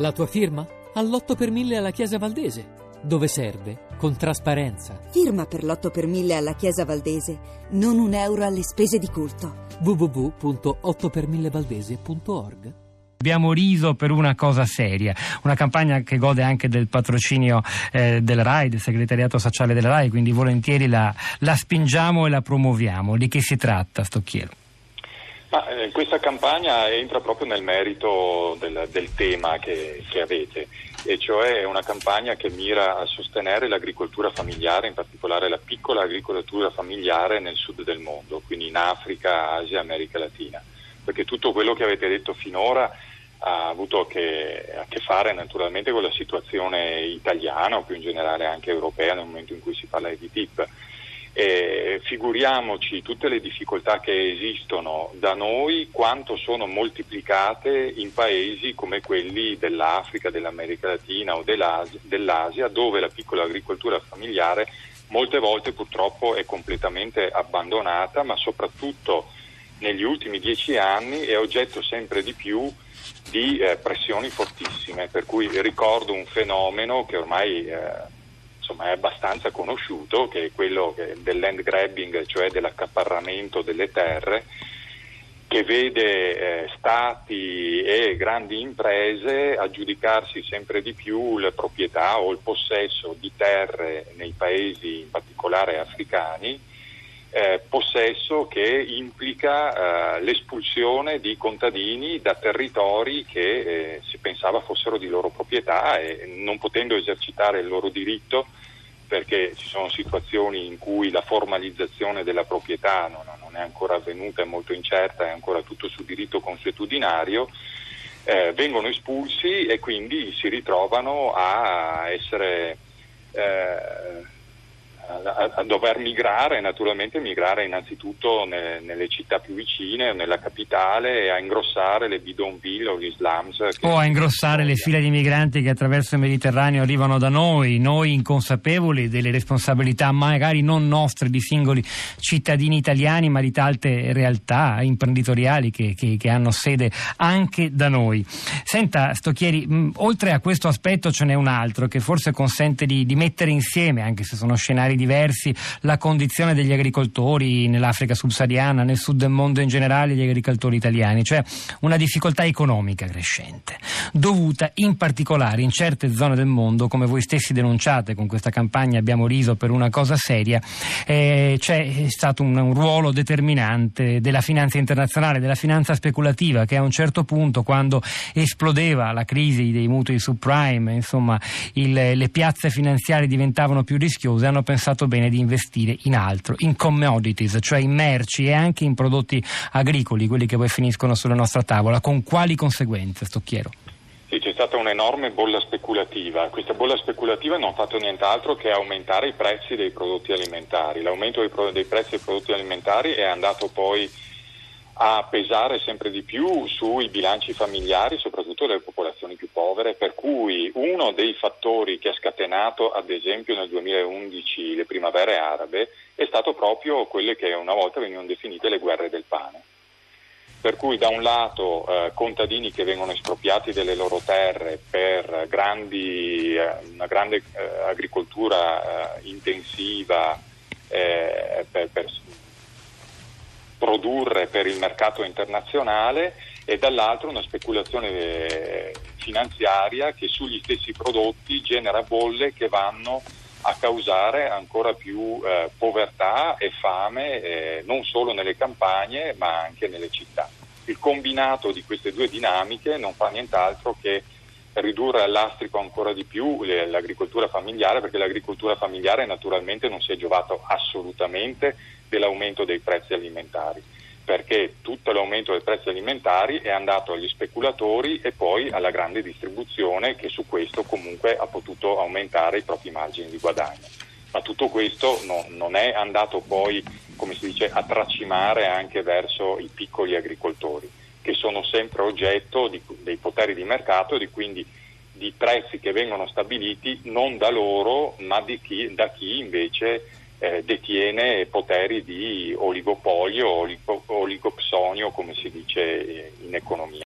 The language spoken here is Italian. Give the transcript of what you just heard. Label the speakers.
Speaker 1: La tua firma? All'8 per 1000 alla Chiesa Valdese. Dove serve? Con trasparenza.
Speaker 2: Firma per l'8 per 1000 alla Chiesa Valdese. Non un euro alle spese di culto.
Speaker 1: www.8per1000valdese.org
Speaker 3: Abbiamo riso per una cosa seria, una campagna che gode anche del patrocinio eh, del RAI, del segretariato sociale del RAI, quindi volentieri la, la spingiamo e la promuoviamo. Di che si tratta, Stocchiero?
Speaker 4: Ma, eh, questa campagna entra proprio nel merito del, del tema che, che, avete, e cioè è una campagna che mira a sostenere l'agricoltura familiare, in particolare la piccola agricoltura familiare nel sud del mondo, quindi in Africa, Asia, America Latina, perché tutto quello che avete detto finora ha avuto che, a che fare naturalmente con la situazione italiana o più in generale anche europea nel momento in cui si parla di TIP eh, figuriamoci tutte le difficoltà che esistono da noi, quanto sono moltiplicate in paesi come quelli dell'Africa, dell'America Latina o dell'Asia, dove la piccola agricoltura familiare molte volte purtroppo è completamente abbandonata, ma soprattutto negli ultimi dieci anni è oggetto sempre di più di eh, pressioni fortissime, per cui ricordo un fenomeno che ormai eh, insomma, è abbastanza conosciuto, che è quello del land grabbing, cioè dell'accaparramento delle terre, che vede eh, stati e grandi imprese aggiudicarsi sempre di più la proprietà o il possesso di terre nei paesi in particolare africani, eh, possesso che implica eh, l'espulsione di contadini da territori che eh, si pensava fossero di loro proprietà e non potendo esercitare il loro diritto perché ci sono situazioni in cui la formalizzazione della proprietà non, non è ancora avvenuta, è molto incerta, è ancora tutto su diritto consuetudinario, eh, vengono espulsi e quindi si ritrovano a essere eh, a, a, dover migrare, naturalmente migrare innanzitutto ne, nelle città più vicine, nella capitale a ingrossare le bidonville o gli slums.
Speaker 3: O a ingrossare le file di migranti che attraverso il Mediterraneo arrivano da noi, noi inconsapevoli delle responsabilità magari non nostre di singoli cittadini italiani, ma di tante realtà imprenditoriali che, che, che hanno sede anche da noi. Senta, Stocchieri, mh, oltre a questo aspetto ce n'è un altro che forse consente di, di mettere insieme, anche se sono scenari diversi, la condizione degli agricoltori nell'Africa subsahariana, nel sud del mondo in generale, gli agricoltori italiani, cioè una difficoltà economica crescente, dovuta in particolare in certe zone del mondo, come voi stessi denunciate con questa campagna abbiamo riso per una cosa seria, eh, c'è stato un, un ruolo determinante della finanza internazionale, della finanza speculativa che a un certo punto quando esplodeva la crisi dei mutui subprime, insomma il, le piazze finanziarie diventavano più rischiose, hanno pensato pensato bene di investire in altro, in commodities, cioè in merci e anche in prodotti agricoli, quelli che poi finiscono sulla nostra tavola. Con quali conseguenze, Stocchiero?
Speaker 4: Sì, c'è stata un'enorme bolla speculativa. Questa bolla speculativa non ha fatto nient'altro che aumentare i prezzi dei prodotti alimentari. L'aumento dei, dei prezzi dei prodotti alimentari è andato poi a pesare sempre di più sui bilanci familiari, soprattutto delle popolazioni più povere, per cui uno dei fattori che ha scatenato ad esempio nel 2011 le primavere arabe è stato proprio quelle che una volta venivano definite le guerre del pane. Per cui da un lato eh, contadini che vengono espropriati delle loro terre per grandi, eh, una grande eh, agricoltura eh, intensiva, eh, per, per produrre per il mercato internazionale e dall'altro una speculazione eh, finanziaria che sugli stessi prodotti genera bolle che vanno a causare ancora più eh, povertà e fame eh, non solo nelle campagne ma anche nelle città. Il combinato di queste due dinamiche non fa nient'altro che ridurre all'astrico ancora di più l'agricoltura familiare perché l'agricoltura familiare naturalmente non si è giovato assolutamente dell'aumento dei prezzi alimentari perché tutto l'aumento dei prezzi alimentari è andato agli speculatori e poi alla grande distribuzione che su questo comunque ha potuto aumentare i propri margini di guadagno. Ma tutto questo no, non è andato poi, come si dice, a tracimare anche verso i piccoli agricoltori che sono sempre oggetto di, dei poteri di mercato e di quindi di prezzi che vengono stabiliti non da loro ma chi, da chi invece eh, detiene poteri di oligopolio oligopsonio come si dice in economia.